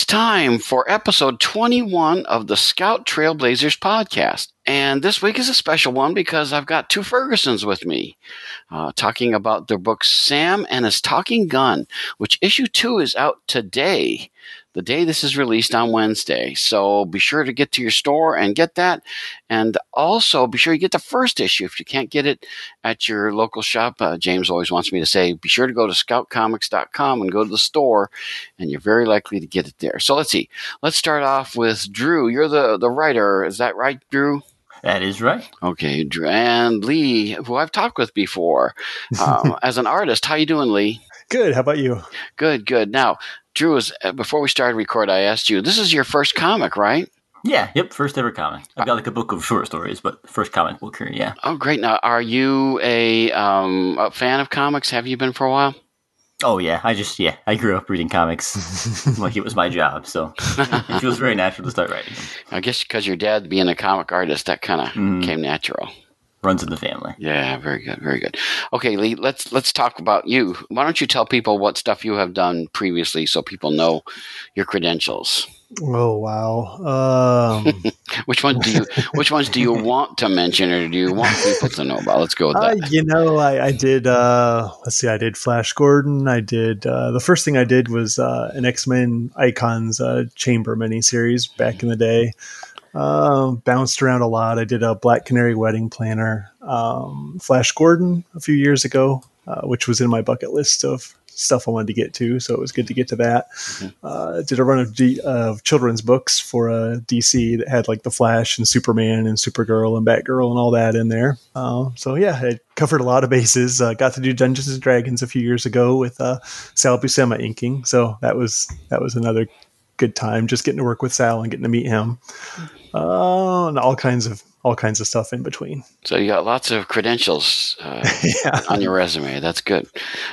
It's time for episode 21 of the Scout Trailblazers podcast. And this week is a special one because I've got two Fergusons with me uh, talking about their book Sam and His Talking Gun, which issue two is out today the day this is released on Wednesday. So be sure to get to your store and get that. And also be sure you get the first issue. If you can't get it at your local shop, uh, James always wants me to say, be sure to go to scoutcomics.com and go to the store, and you're very likely to get it there. So let's see. Let's start off with Drew. You're the, the writer. Is that right, Drew? That is right. Okay, and Lee, who I've talked with before, um, as an artist. How you doing, Lee? Good. How about you? Good, good. Now, Drew, was, uh, before we started record, I asked you, this is your first comic, right? Yeah, yep, first ever comic. I've got like a book of short stories, but first comic book here, yeah. Oh, great. Now, are you a, um, a fan of comics? Have you been for a while? Oh, yeah. I just, yeah, I grew up reading comics like it was my job, so it feels very natural to start writing. I guess because your dad being a comic artist, that kind of mm. came natural runs in the family. Yeah, very good, very good. Okay, Lee, let's let's talk about you. Why don't you tell people what stuff you have done previously so people know your credentials? Oh wow! Um. which ones do you Which ones do you want to mention, or do you want people to know about? Let's go with that. Uh, you know, I, I did. Uh, let's see, I did Flash Gordon. I did. Uh, the first thing I did was uh, an X Men Icons uh, Chamber miniseries back in the day. Uh, bounced around a lot. I did a Black Canary wedding planner, um, Flash Gordon a few years ago, uh, which was in my bucket list of stuff I wanted to get to. So it was good to get to that. Mm-hmm. Uh, did a run of, D- of children's books for uh, DC that had like the Flash and Superman and Supergirl and Batgirl and all that in there. Uh, so yeah, it covered a lot of bases. Uh, got to do Dungeons and Dragons a few years ago with uh, Sal Buscema inking. So that was that was another good time just getting to work with Sal and getting to meet him uh, and all kinds of all kinds of stuff in between. So you got lots of credentials uh, yeah. on your resume. That's good.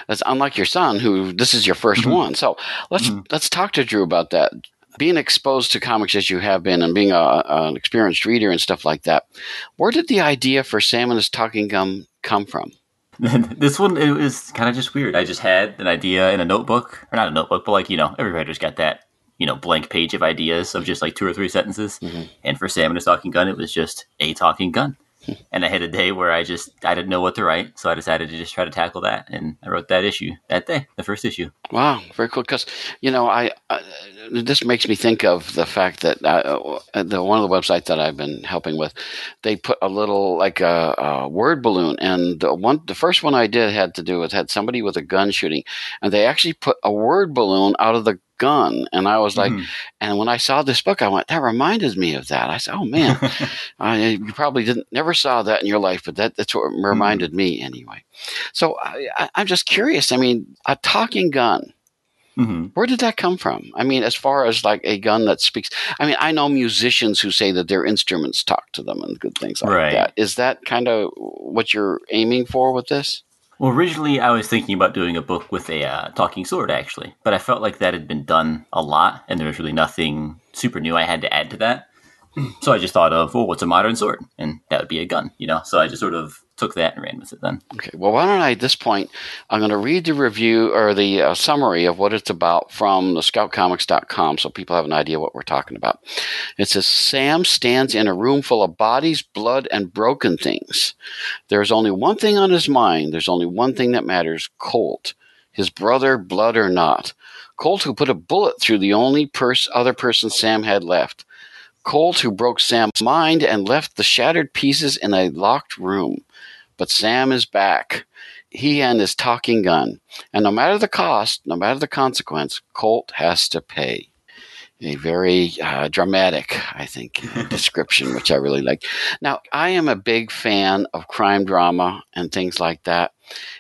That's unlike your son, who this is your 1st mm-hmm. one. So let's mm-hmm. let's talk to Drew about that. Being exposed to comics as you have been, and being a, an experienced reader and stuff like that, where did the idea for Sam and His Talking gun come from? this one it was kind of just weird. I just had an idea in a notebook, or not a notebook, but like you know, every writer's got that you know blank page of ideas of just like two or three sentences. Mm-hmm. And for Sam and his talking gun, it was just a talking gun. and I had a day where I just I didn't know what to write, so I decided to just try to tackle that, and I wrote that issue that day, the first issue. Wow, very cool. Because you know, I, I, this makes me think of the fact that I, uh, the one of the websites that I've been helping with, they put a little like a, a, word balloon, and the one the first one I did had to do with had somebody with a gun shooting, and they actually put a word balloon out of the gun. And I was like, mm. and when I saw this book, I went, that reminded me of that. I said, oh man, I, you probably didn't, never saw that in your life, but that, that's what reminded mm. me anyway. So I, am just curious. I mean, a talking gun. Mm-hmm. Where did that come from? I mean, as far as like a gun that speaks, I mean, I know musicians who say that their instruments talk to them and good things like right. that. Is that kind of what you're aiming for with this? Well, originally I was thinking about doing a book with a uh, talking sword, actually, but I felt like that had been done a lot, and there was really nothing super new I had to add to that. So I just thought of, well, what's a modern sword? And that would be a gun, you know? So I just sort of took that and ran with it then. Okay. Well, why don't I, at this point, I'm going to read the review or the uh, summary of what it's about from the scoutcomics.com so people have an idea what we're talking about. It says Sam stands in a room full of bodies, blood, and broken things. There's only one thing on his mind. There's only one thing that matters Colt, his brother, blood or not. Colt, who put a bullet through the only pers- other person Sam had left. Colt, who broke Sam's mind and left the shattered pieces in a locked room. But Sam is back. He and his talking gun. And no matter the cost, no matter the consequence, Colt has to pay. A very uh, dramatic, I think, description, which I really like. Now, I am a big fan of crime drama and things like that.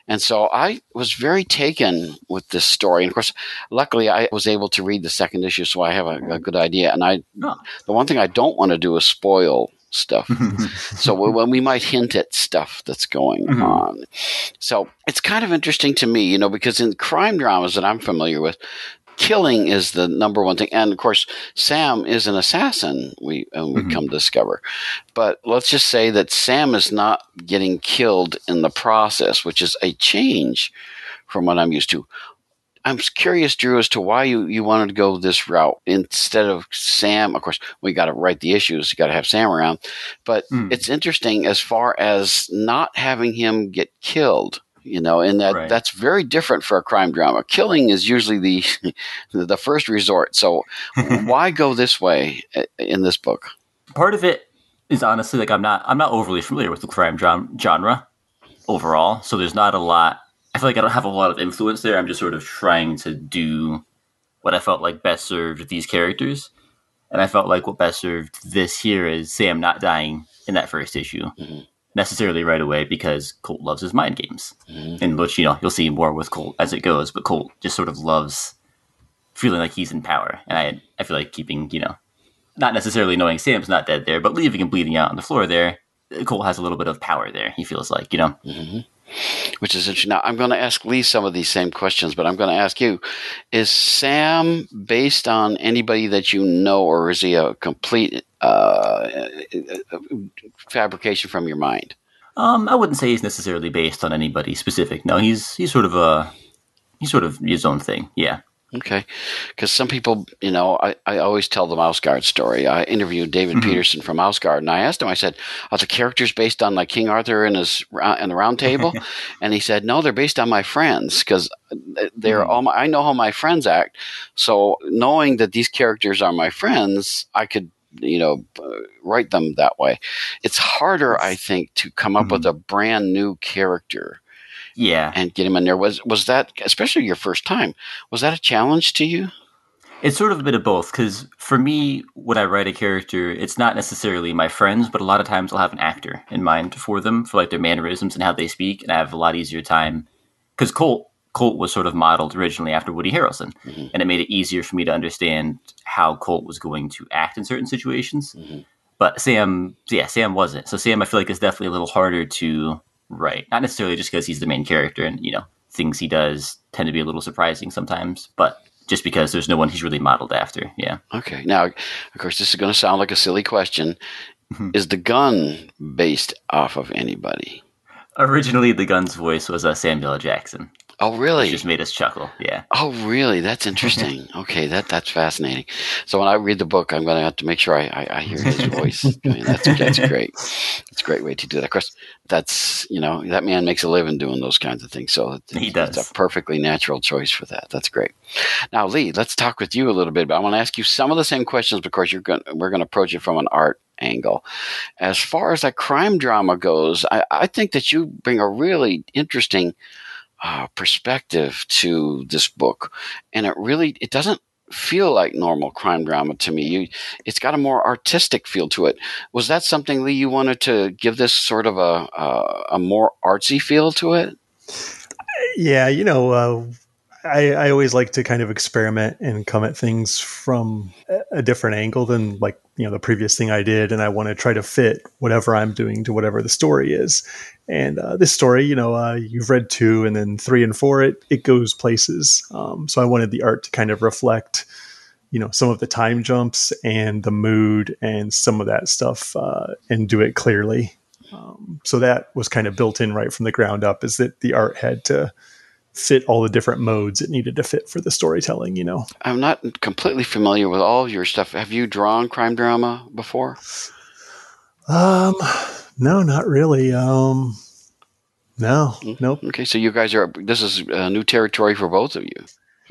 And so I was very taken with this story. And of course, luckily I was able to read the second issue, so I have a, a good idea. And I, the one thing I don't want to do is spoil stuff. so when we might hint at stuff that's going mm-hmm. on. So it's kind of interesting to me, you know, because in crime dramas that I'm familiar with, killing is the number one thing. And of course, Sam is an assassin, we, uh, we mm-hmm. come to discover. But let's just say that Sam is not getting killed in the process, which is a change from what I'm used to. I'm curious, Drew, as to why you, you wanted to go this route instead of Sam. Of course, we got to write the issues. You got to have Sam around, but Mm. it's interesting as far as not having him get killed. You know, and that Right. that's very different for a crime drama. Killing is usually the the first resort. So, why go this way uh, in this book? part of it is honestly like I'm not I'm not overly familiar with the crime dram- genre overall, so there's not a lot. I feel like I don't have a lot of influence there. I'm just sort of trying to do what I felt like best served these characters, and I felt like what best served this here is Sam not dying in that first issue Mhm. necessarily right away because Colt loves his mind games, Mhm. in which you know you'll see more with Colt as it goes, but Colt just sort of loves feeling like he's in power, and I I feel like keeping you know not necessarily knowing Sam's not dead there, but leaving him bleeding out on the floor there, Colt has a little bit of power there. He feels like, you know, hmm Which is interesting. Now, I'm going to ask Lee some of these same questions, but I'm going to ask you: Is Sam based on anybody that you know, or is he a complete uh, fabrication from your mind? um, I wouldn't say he's necessarily based on anybody specific. No, he's he's sort of a he's sort of his own thing. Yeah. Okay, because some people, you know, I, I always tell the Mouse Guard story. I interviewed David Mhm. Petersen from Mouse Guard, and I asked him. I said, "Are the characters based on like King Arthur and his and the Round Table?" and he said, "No, they're based on my friends because they're Mhm. all my, I know how my friends act. So knowing that these characters are my friends, I could." You know, write them that way. It's harder, I think, to come up with a brand new character Yeah. and get him in there. Was was that, especially your first time, was that a challenge to you? It's sort of a bit of both because for me, when I write a character, it's not necessarily my friends, but a lot of times I'll have an actor in mind for them for like their mannerisms and how they speak, and I have a lot easier time because Colt Colt was sort of modeled originally after Woody Harrelson, Mhm. and it made it easier for me to understand how Colt was going to act in certain situations. Mhm. But Sam, yeah, Sam wasn't. So Sam, I feel like is definitely a little harder to write. Not necessarily just because he's the main character, and you know things he does tend to be a little surprising sometimes, but just because there's no one he's really modeled after. Yeah. Okay. Now, of course, this is going to sound like a silly question. Mhm. Is the gun based off of anybody? Originally, the gun's voice was uh, Samuel Jackson. Oh, really? just made us chuckle. Yeah. Oh, really? That's interesting. okay, that that's fascinating. So when I read the book, I'm going to have to make sure I, I, I hear his voice. I mean, that's that's great. It's a great way to do that. Of course, that's you know that man makes a living doing those kinds of things. So He It's does. a perfectly natural choice for that. That's great. Now, Lee, let's talk with you a little bit. But I want to ask you some of the same questions because you're going. We're going to approach it from an art angle. As far as that crime drama goes, I, I think that you bring a really interesting uh, perspective to this book, and it really it doesn't feel like normal crime drama to me. You, it's got a more artistic feel to it. Was that something, Lee? You wanted to give this sort of a a, a more artsy feel to it? Yeah, you know, uh, I, I always like to kind of experiment and come at things from a- different angle than like you know the previous thing I did, and I want to try to fit whatever I'm doing to whatever the story is. And uh, this story, you know, uh, you've read two, and then three and four, it it goes places. Um, so I wanted the art to kind of reflect, you know, some of the time jumps and the mood and some of that stuff, uh, and do it clearly. Um, so that was kind of built in right from the ground up. Is that the art had to fit all the different modes it needed to fit for the storytelling, you know. I'm not completely familiar with all of your stuff. Have you drawn crime drama before? Um no, not really. Um no. Nope. Okay, so you guys are. This is uh, new territory for both of you.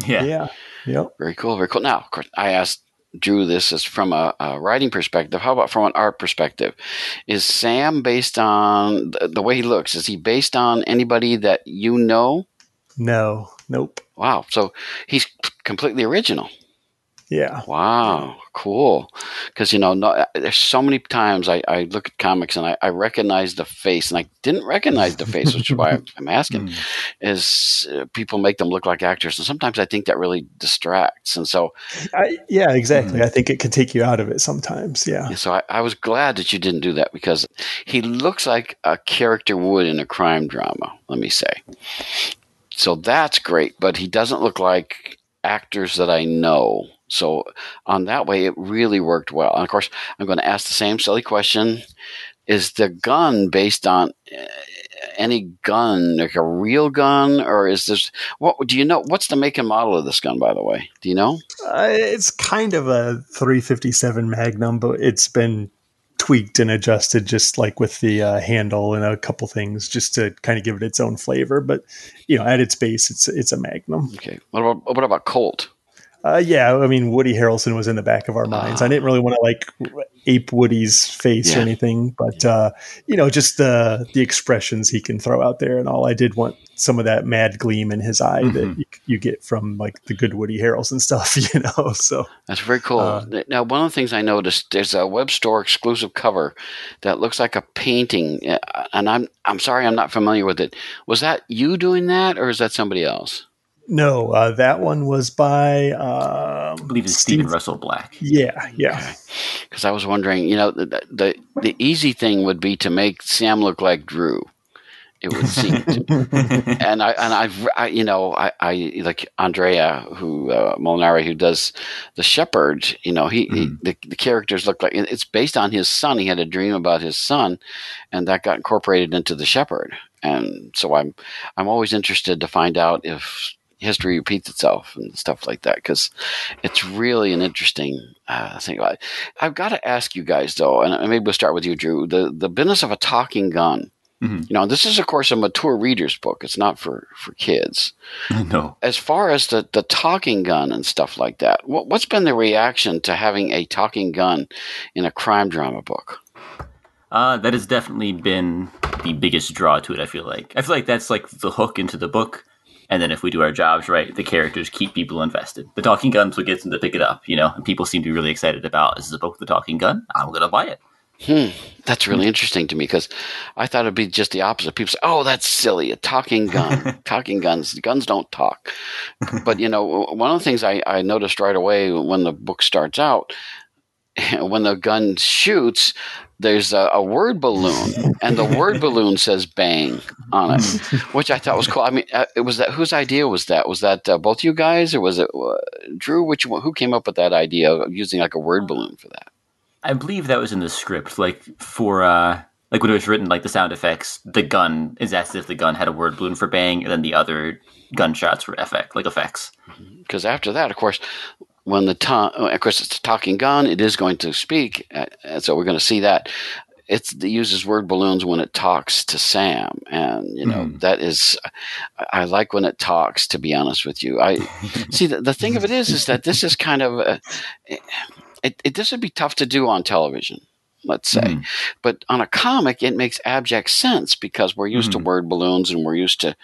Yeah. Yeah. Yep. Very cool. Very cool. Now, of course, I asked Drew this is from a, a writing perspective. How about from an art perspective? Is Sam based on the, the way he looks? Is he based on anybody that you know? No. Nope. Wow. So he's completely original. Yeah. Wow, cool. Because you know, no, there's so many times I, I look at comics and I, I recognize the face, and I didn't recognize the face, which is why I'm, asking. Mm. Is uh, people make them look like actors, and sometimes I think that really distracts. And so, I, yeah, exactly. I think it can take you out of it sometimes. Yeah. and so I, I was glad that you didn't do that because he looks like a character would in a crime drama. Let me say. So that's great, but he doesn't look like actors that I know. So on that way, it really worked well. And of course, I'm going to ask the same silly question: Is the gun based on uh, any gun, like a real gun, or is this what do you know? What's the make and model of this gun, by the way? Do you know? Uh, it's kind of a 357 Magnum, but it's been tweaked and adjusted just like with the uh, handle and a couple things just to kind of give it its own flavor. But you know, at its base, it's it's a Magnum. Okay. What about what about Colt? Uh, yeah, I mean Woody Harrelson was in the back of our minds. I didn't really want to like ape Woody's face Yeah. or anything, but uh, you know, just the the expressions he can throw out there and all. I did want some of that mad gleam in his eye that Mhm. you, you get from like the good Woody Harrelson stuff, you know. So That's very cool. Uh, now, one of the things I noticed there's a web store exclusive cover that looks like a painting, uh, and I'm I'm sorry I'm not familiar with it. Was that you doing that, or is that somebody else? No, uh, that one was by um, I believe it's Stephen Russell Black. Yeah, yeah. Because I was wondering, you know, the, the the easy thing would be to make Sam look like Drew. It would seem, and I and I've I, you know I, I like Andrea who uh, Molinari who does the shepherd. You know, he, he the, the characters look like it's based on his son. He had a dream about his son, and that got incorporated into the shepherd. And so I'm I'm always interested to find out if history repeats itself and stuff like that because it's really an interesting uh, thing. I, I've got to ask you guys though, and maybe we'll start with you, Drew. The the business of a talking gun. Mhm. You know, this is of course a mature reader's book. It's not for for kids. no. As far as the the talking gun and stuff like that, what, what's been the reaction to having a talking gun in a crime drama book? Uh, that has definitely been the biggest draw to it. I feel like I feel like that's like the hook into the book, and then if we do our jobs right, the characters keep people invested. The talking gun's what gets them to pick it up, you know. And people seem to be really excited about this is a book with a talking gun. I'm gonna buy it. Hmm, that's really interesting to me because I thought it'd be just the opposite. People say, "Oh, that's silly, a talking gun. talking guns, guns don't talk." But you know, one of the things I, I noticed right away when the book starts out, when the gun shoots, there's a, a word balloon, and the word balloon says "bang" on it, which I thought was cool. I mean, uh, it was that whose idea was that? Was that uh, both you guys, or was it uh, Drew? Which one, who came up with that idea of using like a word balloon for that? I believe that was in the script, like for uh, like when it was written, like the sound effects. The gun is as if the gun had a word balloon for bang, and then the other gunshots were effect, like effects. because after that, of course, when the to- of course it's a talking gun, it is going to speak, uh, and so we're going to see that. It's, it uses word balloons when it talks to Sam, and you know Mhm. that is. I, like when it talks. To be honest with you, I see the, the thing of it is is that this is kind of a, it, it. This would be tough to do on television. Let's say, Mhm. but on a comic, it makes abject sense because we're used to Mhm. word balloons and we're used to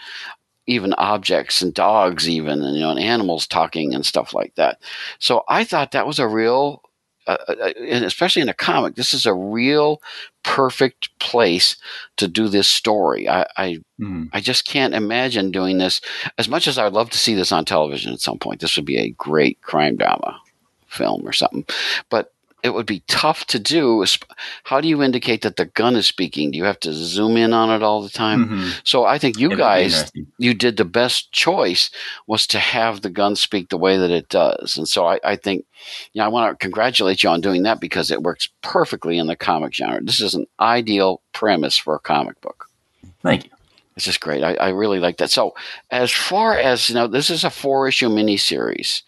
even objects and dogs, even and you know, and animals talking and stuff like that. So I thought that was a real, uh, uh, and especially in a comic, this is a real perfect place to do this story. I, I Mhm. I just can't imagine doing this. As much as I'd love to see this on television at some point, this would be a great crime drama film or something. But it would be tough to do. How do you indicate that the gun is speaking? Do you have to zoom in on it all the time? Mhm. So I think you that'd guys, you did the best choice was to have the gun speak the way that it does. And so I, I think, you know, I want to congratulate you on doing that because it works perfectly in the comic genre. This is an ideal premise for a comic book. Thank you. It's just great. I, I really like that. So, as far as you know, this is a four issue miniseries.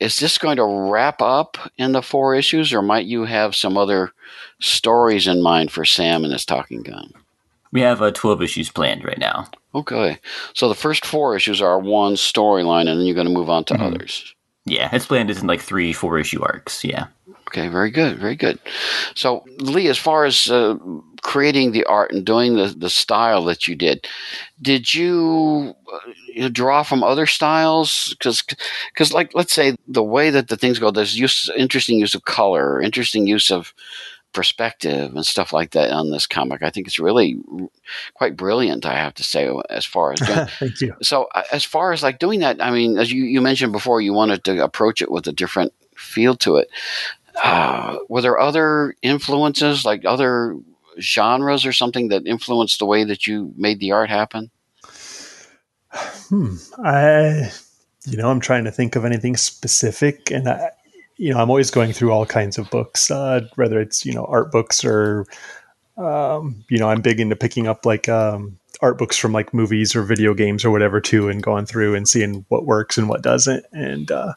Is this going to wrap up in the four issues, or might you have some other stories in mind for Sam and his talking gun? We have uh, 12 issues planned right now. Okay. So the first four issues are one storyline, and then you're going to move on to Mhm. others. Yeah, it's planned as in like three, four issue arcs. Yeah. Okay, very good, very good. So, Lee, as far as uh, creating the art and doing the, the style that you did, did you, uh, you draw from other styles? Because, like, let's say the way that the things go, there's use, interesting use of color, interesting use of perspective and stuff like that on this comic. I think it's really quite brilliant, I have to say, as far as doing, Thank you. so as far as like doing that, I mean, as you, you mentioned before, you wanted to approach it with a different feel to it. Uh, were there other influences, like other genres or something that influenced the way that you made the art happen? Hmm. I, you know, I'm trying to think of anything specific, and I, you know, I'm always going through all kinds of books, uh, whether it's you know art books or, um, you know, I'm big into picking up like um, art books from like movies or video games or whatever too, and going through and seeing what works and what doesn't, and uh,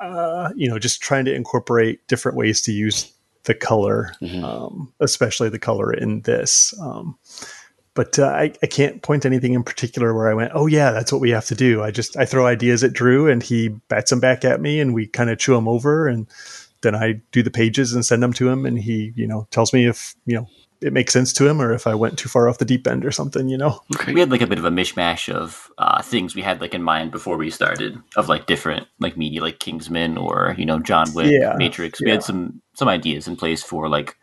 uh, you know, just trying to incorporate different ways to use the color, mm-hmm. um, especially the color in this. Um, but uh, I, I can't point to anything in particular where I went, oh yeah, that's what we have to do. I just I throw ideas at Drew and he bats them back at me and we kind of chew them over and then I do the pages and send them to him and he you know tells me if you know it makes sense to him or if I went too far off the deep end or something, you know. Okay. We had like a bit of a mishmash of uh, things we had like in mind before we started of like different like media like Kingsman or you know John Wick, yeah. Matrix. We yeah. had some some ideas in place for like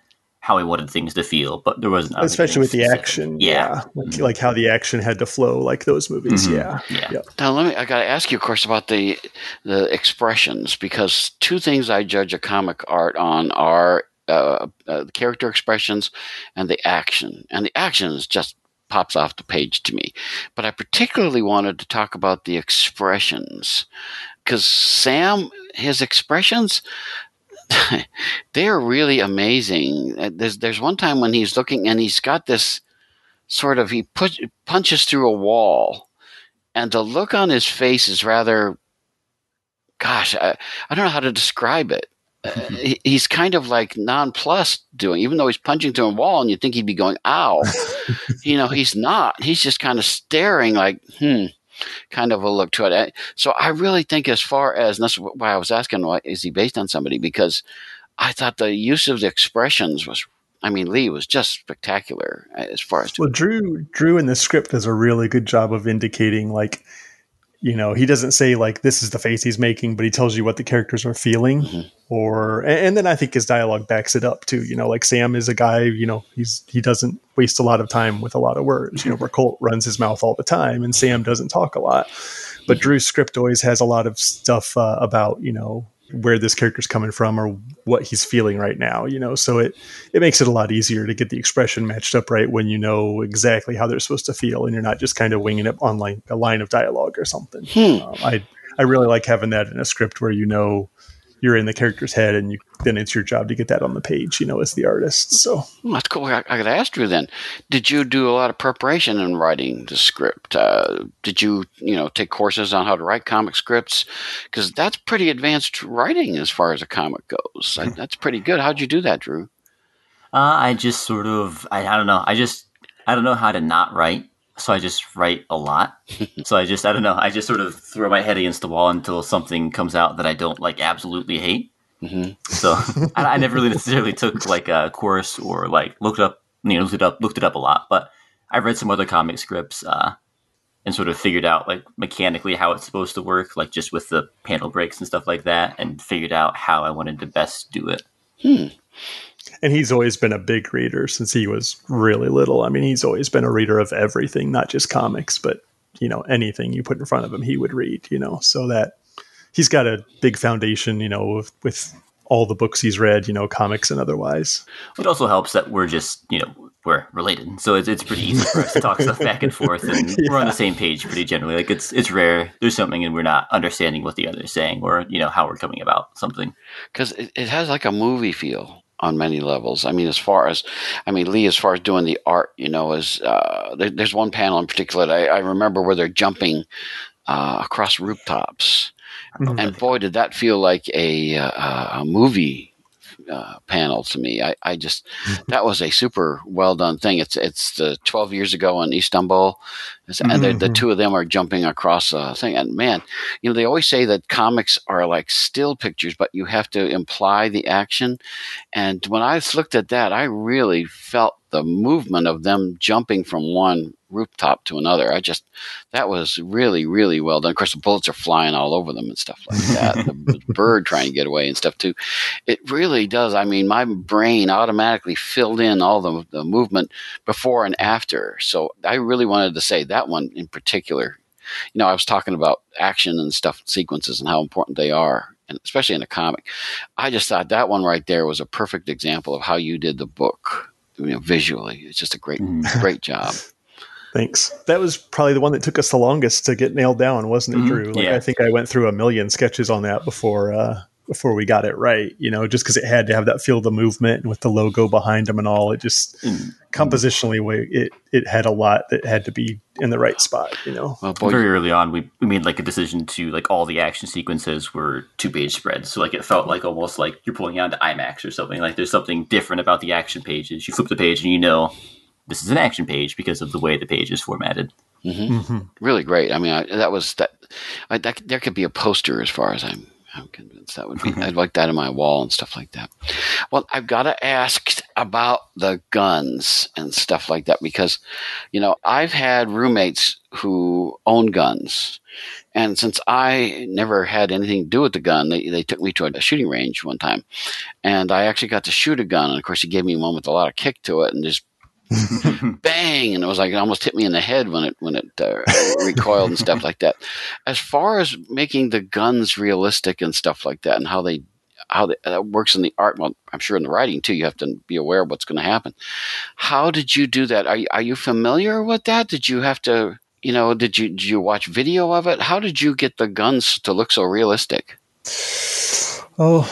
how we wanted things to feel, but there wasn't especially with the action. Yeah, yeah. Like, mm-hmm. like, how the action had to flow, like those movies. Mm-hmm. Yeah. yeah. Yep. Now let me. I got to ask you, of course, about the the expressions because two things I judge a comic art on are uh, uh, the character expressions and the action, and the action is just pops off the page to me. But I particularly wanted to talk about the expressions because Sam, his expressions they are really amazing. Uh, there's there's one time when he's looking and he's got this sort of he push, punches through a wall, and the look on his face is rather, gosh, I, I don't know how to describe it. Uh, he, he's kind of like nonplussed doing, even though he's punching through a wall, and you think he'd be going, "Ow," you know, he's not. He's just kind of staring, like, "Hmm." kind of a look to it. So I really think, as far as and that's why I was asking, why is he based on somebody? Because I thought the use of the expressions was. I mean, Lee was just spectacular as far as. Well, Drew, Drew in the script does a really good job of indicating like you know he doesn't say like this is the face he's making but he tells you what the characters are feeling. Mm-hmm. or and then i think his dialogue backs it up too you know like sam is a guy you know he's he doesn't waste a lot of time with a lot of words you know where colt runs his mouth all the time and sam doesn't talk a lot. But drew's script always has a lot of stuff uh, about you know where this character's coming from or what he's feeling right now you know so it it makes it a lot easier to get the expression matched up right when you know exactly how they're supposed to feel and you're not just kind of winging it on like a line of dialogue or something hmm. um, i i really like having that in a script where you know you're in the character's head and you then it's your job to get that on the page you know as the artist so. That's cool. I, I got to ask you then did you do a lot of preparation in writing the script? Uh, did you you know take courses on how to write comic scripts? Because that's pretty advanced writing as far as a comic goes. I, that's pretty good. How'd you do that drew? Uh, i just sort of I, I don't know. I just i don't know how to not write so I just write a lot. so I just I don't know. I just sort of throw my head against the wall until something comes out that I don't like absolutely hate. Mm-hmm. So I, I, never really necessarily took like a course or like looked up you know looked it up looked it up a lot. But I've read some other comic scripts uh, and sort of figured out like mechanically how it's supposed to work, like just with the panel breaks and stuff like that, and figured out how I wanted to best do it. Hmm and he's always been a big reader since he was really little. I mean, he's always been a reader of everything, not just comics, but you know, anything you put in front of him, he would read. You know, so that he's got a big foundation. You know, with, with all the books he's read, you know, comics and otherwise. It also helps that we're just, you know, we're related, so it's, it's pretty easy for us to talk stuff back and forth, and yeah. we're on the same page pretty generally. Like it's it's rare there's something and we're not understanding what the other is saying, or you know how we're coming about something. Because it, it has like a movie feel on many levels. I mean, as far as, I mean, Lee, as far as doing the art, you know, is uh, there, there's one panel in particular I, I remember where they're jumping uh, across rooftops, mm-hmm. and boy, did that feel like a, uh, a movie uh, panel to me. I, I just mm-hmm. that was a super well done thing. It's it's the twelve years ago in Istanbul, and mm-hmm. the two of them are jumping across a thing. And man, you know they always say that comics are like still pictures, but you have to imply the action. And when I looked at that, I really felt the movement of them jumping from one rooftop to another. I just that was really really well done. Of course, the bullets are flying all over them and stuff like that. the, bird trying to get away and stuff too. It really does. I mean, my brain automatically filled in all the, the movement before and after. So I really wanted to say that one in particular. You know, I was talking about action and stuff sequences and how important they are and especially in a comic. I just thought that one right there was a perfect example of how you did the book. You know, visually, it's just a great, mm. great job. Thanks. That was probably the one that took us the longest to get nailed down, wasn't it, mm-hmm. Drew? Like, yeah. I think I went through a million sketches on that before uh, before we got it right. You know, just because it had to have that feel of the movement and with the logo behind them and all. It just mm. compositionally, it it had a lot that had to be in the right spot. You know, well, boy, very early on, we we made like a decision to like all the action sequences were two page spreads, so like it felt like almost like you're pulling out to IMAX or something. Like there's something different about the action pages. You flip the page and you know this is an action page because of the way the page is formatted. Mm-hmm. Mm-hmm. Really great. I mean, I, that was that, I, that. There could be a poster, as far as I'm. I'm convinced that would be. I'd like that in my wall and stuff like that. Well, I've got to ask about the guns and stuff like that because, you know, I've had roommates who own guns, and since I never had anything to do with the gun, they, they took me to a shooting range one time, and I actually got to shoot a gun. And of course, he gave me one with a lot of kick to it, and just bang. And it was like it almost hit me in the head when it when it uh, recoiled and stuff like that. As far as making the guns realistic and stuff like that and how they how that uh, works in the art well i'm sure in the writing too you have to be aware of what's going to happen. How did you do that? Are, are you familiar with that? Did you have to you know did you did you watch video of it? How did you get the guns to look so realistic? Oh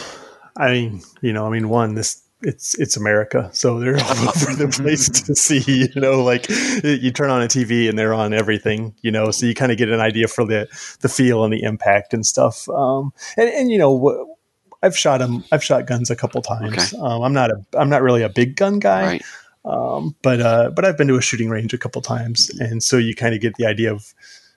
i mean you know i mean one this it's it's America, so they're all over the place to see. You know, like you turn on a TV and they're on everything. You know, so you kind of get an idea for the the feel and the impact and stuff. Um, and and you know, I've shot them. I've shot guns a couple times. Okay. Um, I'm not a I'm not really a big gun guy. Right. Um, but uh, but I've been to a shooting range a couple times, and so you kind of get the idea of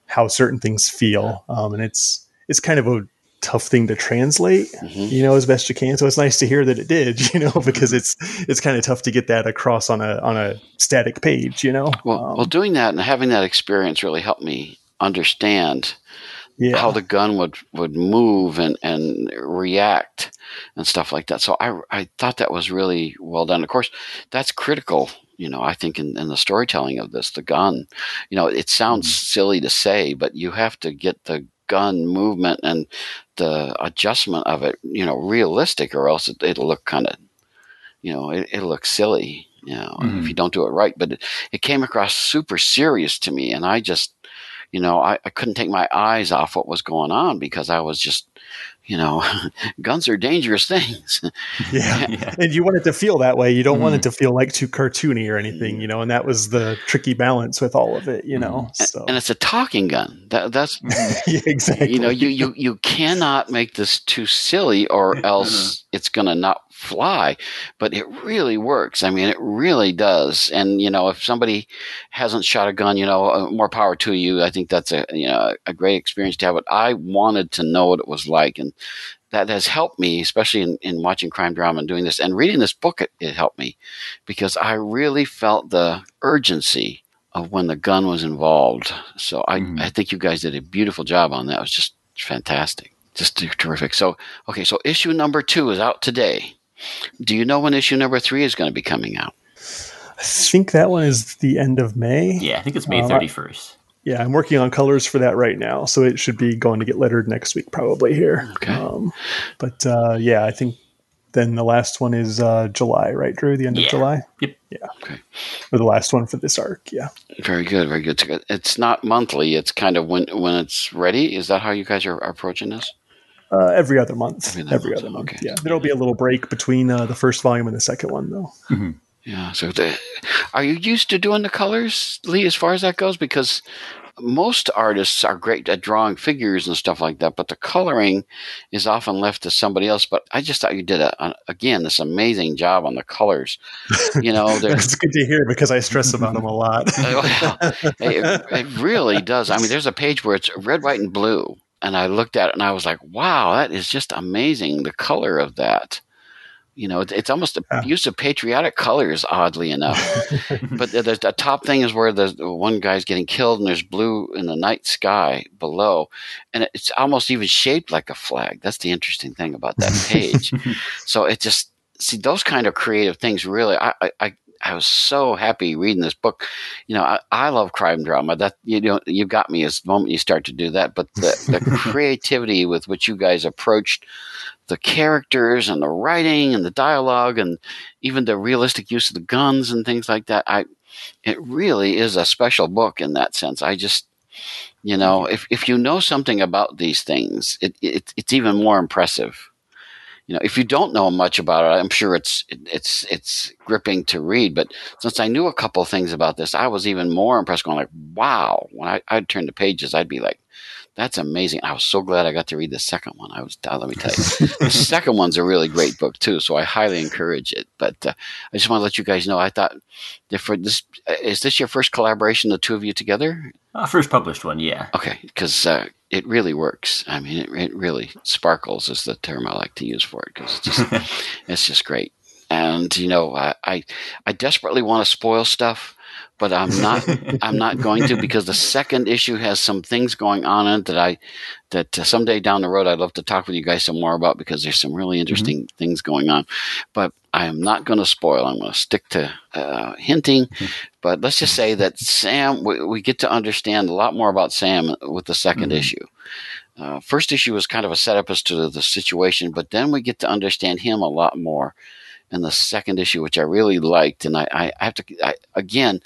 how certain things feel, um, and it's it's kind of a tough thing to translate, mm-hmm. you know, as best you can. So it's nice to hear that it did, you know, because it's it's kind of tough to get that across on a on a static page, you know. Well, um, well, doing that and having that experience really helped me understand yeah. how the gun would would move and and react and stuff like that. So I I thought that was really well done. Of course, that's critical. You know, I think in, in the storytelling of this, the gun, you know, it sounds mm-hmm. silly to say, but you have to get the gun movement and the adjustment of it, you know, realistic, or else it, will look kind of, you know, it, will look silly, you know, mm-hmm. if you don't do it right. But it, it came across super serious to me, and I just, you know, I, I couldn't take my eyes off what was going on because I was just you know, guns are dangerous things. yeah. yeah. And you want it to feel that way. You don't mm. want it mm-hmm. to feel like too cartoony or anything, you know, and that was the tricky balance with all of it, you know. Mm. So. And, it's a talking gun. That, that's yeah, exactly. You know, you, you, you cannot make this too silly or else it's going to not fly, but it really works. I mean, it really does. And, you know, if somebody hasn't shot a gun, you know, uh, more power to you. I think that's a, you know, a great experience to have. But I wanted to know what it was like. And that has helped me, especially in, in watching crime drama and doing this and reading this book. It, it helped me because I really felt the urgency of when the gun was involved. So I, mm. I think you guys did a beautiful job on that. It was just fantastic. Just terrific. So, okay, so issue number two is out today. Do you know when issue number three is going to be coming out? I think that one is the end of May. Yeah, I think it's May thirty first. Uh, yeah, I'm working on colors for that right now, so it should be going to get lettered next week, probably here. Okay. Um, but uh, yeah, I think then the last one is uh, July, right, Drew? The end yeah. of July. Yep. Yeah. Okay. Or the last one for this arc. Yeah. Very good. Very good. It's not monthly. It's kind of when when it's ready. Is that how you guys are approaching this? Uh, every other month. Every, every month. other month. Okay. Yeah, there'll be a little break between uh, the first volume and the second one, though. Mm-hmm. Yeah. So, the, are you used to doing the colors, Lee, as far as that goes? Because most artists are great at drawing figures and stuff like that, but the coloring is often left to somebody else. But I just thought you did a, a again this amazing job on the colors. You know, it's good to hear because I stress about them a lot. well, it, it really does. I mean, there's a page where it's red, white, and blue and I looked at it and I was like, wow, that is just amazing. The color of that. You know, it's almost a yeah. use of patriotic colors, oddly enough. but the, the, top thing is where the one guy's getting killed, and there's blue in the night sky below, and it's almost even shaped like a flag. That's the interesting thing about that page. so it just see those kind of creative things. Really, I, I I was so happy reading this book. You know, I, I, love crime drama. That you know, you got me as the moment you start to do that. But the, the creativity with which you guys approached the characters and the writing and the dialogue and even the realistic use of the guns and things like that, I it really is a special book in that sense. I just you know, if if you know something about these things, it, it it's even more impressive you know, if you don't know much about it, I'm sure it's it's it's gripping to read. But since I knew a couple things about this, I was even more impressed. Going like, wow! When I, I'd turn the pages, I'd be like, that's amazing. I was so glad I got to read the second one. I was, uh, let me tell you, the second one's a really great book too. So I highly encourage it. But uh, I just want to let you guys know. I thought, for this, uh, is this your first collaboration, the two of you together? Uh, first published one, yeah. Okay, because uh, it really works. I mean, it, it, really sparkles is the term I like to use for it because it's just, it's just great. And you know, I, I, I desperately want to spoil stuff but I'm not. I'm not going to because the second issue has some things going on in it that I that uh, someday down the road I'd love to talk with you guys some more about because there's some really interesting mm-hmm. things going on. But I am not going to spoil. I'm going to stick to uh, hinting. Mm-hmm. But let's just say that Sam, we, we, get to understand a lot more about Sam with the 2nd mm-hmm. issue. Uh, first issue was kind of a setup as to the situation, but then we get to understand him a lot more in the second issue, which I really liked. And I, I have to, I, again,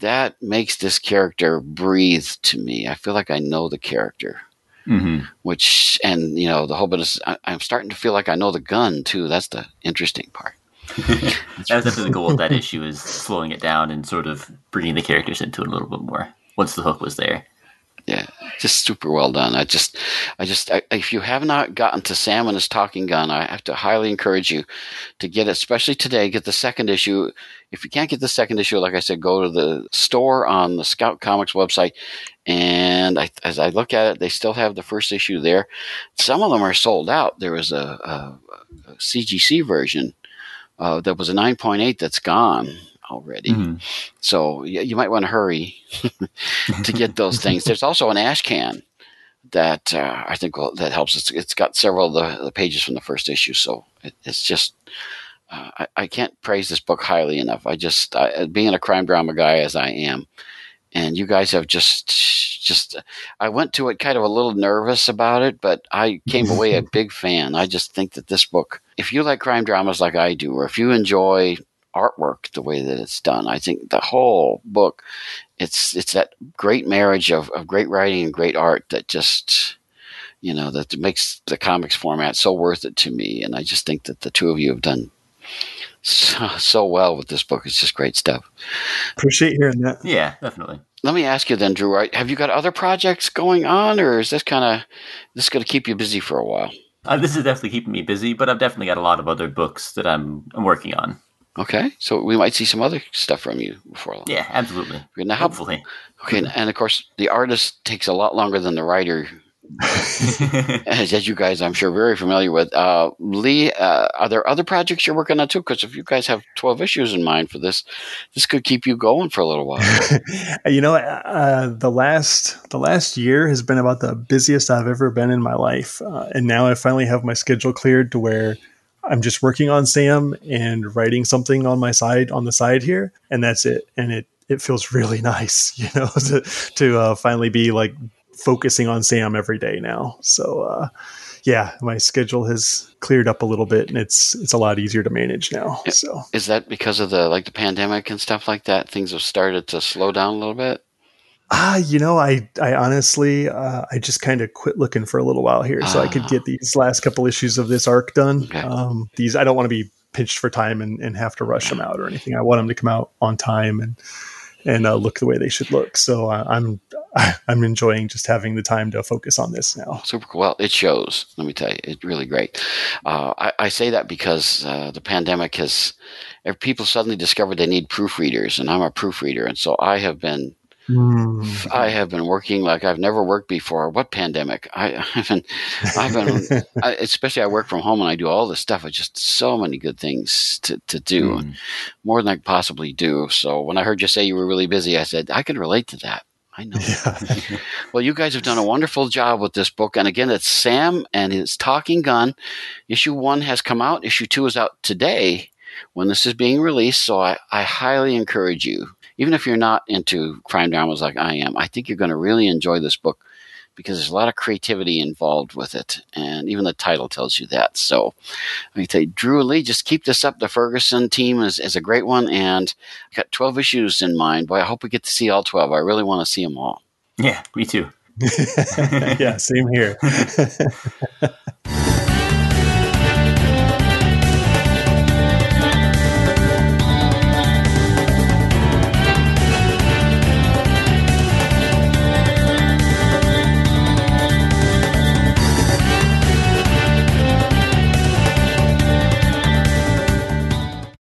that makes this character breathe to me. I feel like I know the character. Mm-hmm. Which, and, you know, the whole bit is, I, I'm starting to feel like I know the gun too. That's the interesting part. That's definitely the goal of that issue is slowing it down and sort of bringing the characters into it a little bit more once the hook was there yeah, just super well done. I just, I just, I, if you have not gotten to Sam and his Talking Gun, I have to highly encourage you to get it, especially today. Get the second issue. If you can't get the second issue, like I said, go to the store on the Scout Comics website. And I, as I look at it, they still have the first issue there. Some of them are sold out. There was a, a, a CGC version uh, that was a 9.8 that's gone already. Mm-hmm. So you, you might want to hurry to get those things. There's also an ash can that uh, I think will, that helps. It's, it's got several of the, the, pages from the first issue, so it, it's just uh, I, I, can't praise this book highly enough. I just I, being a crime drama guy as I am, and you guys have just just I went to it kind of a little nervous about it, but I came away a big fan. I just think that this book, if you like crime dramas like I do, or if you enjoy artwork the way that it's done. I think the whole book, it's it's that great marriage of, of great writing and great art that just you know that makes the comics format so worth it to me. And I just think that the two of you have done so, so well with this book. It's just great stuff. Appreciate hearing that. Yeah, definitely. Let me ask you then, Drew. Have you got other projects going on, or is this kind of this going to keep you busy for a while? Uh, this is definitely keeping me busy, but I've definitely got a lot of other books that I'm, I'm working on. Okay, so we might see some other stuff from you before long. Yeah, absolutely. Now, how, Hopefully. Okay, and of course, the artist takes a lot longer than the writer, as, as, you guys, I'm sure, very familiar with. Uh, Lee, uh, are there other projects you're working on too? Because if you guys have 12 issues in mind for this, this could keep you going for a little while. you know, uh, the last the last year has been about the busiest I've ever been in my life, uh, and now I finally have my schedule cleared to where I'm just working on Sam and writing something on my side on the side here, and that's it. And it it feels really nice, you know, to to uh, finally be like focusing on Sam every day now. So uh, yeah, my schedule has cleared up a little bit, and it's it's a lot easier to manage now. So is that because of the like the pandemic and stuff like that? Things have started to slow down a little bit. Ah, you know, I I honestly uh, I just kind of quit looking for a little while here, so I could get ah. these last couple issues of this arc done. Okay. Um, these I don't want to be pinched for time and, and have to rush them out or anything. I want them to come out on time and and uh, look the way they should look. So uh, I'm I'm enjoying just having the time to focus on this now. Super cool. Well, it shows. Let me tell you, it's really great. Uh, I, I, say that because uh, the pandemic has people suddenly discovered they need proofreaders, and I'm a proofreader, and so I have been Mm. I have been working like I've never worked before. What pandemic? I, have been, I've been, I, especially I work from home and I do all this stuff. It's just so many good things to, to do, mm. more than I could possibly do. So when I heard you say you were really busy, I said I can relate to that. I know. Yeah. well, you guys have done a wonderful job with this book. And again, it's Sam and his Talking Gun. Issue one has come out. Issue two is out today when this is being released. So I, I highly encourage you even if you're not into crime dramas like I am, I think you're going to really enjoy this book because there's a lot of creativity involved with it. And even the title tells you that. So I tell you, Drew Lee, just keep this up. The Ferguson team is, is a great one. And I've got 12 issues in mind. Boy, I hope we get to see all 12. I really want to see them all. Yeah, me too. yeah, same here.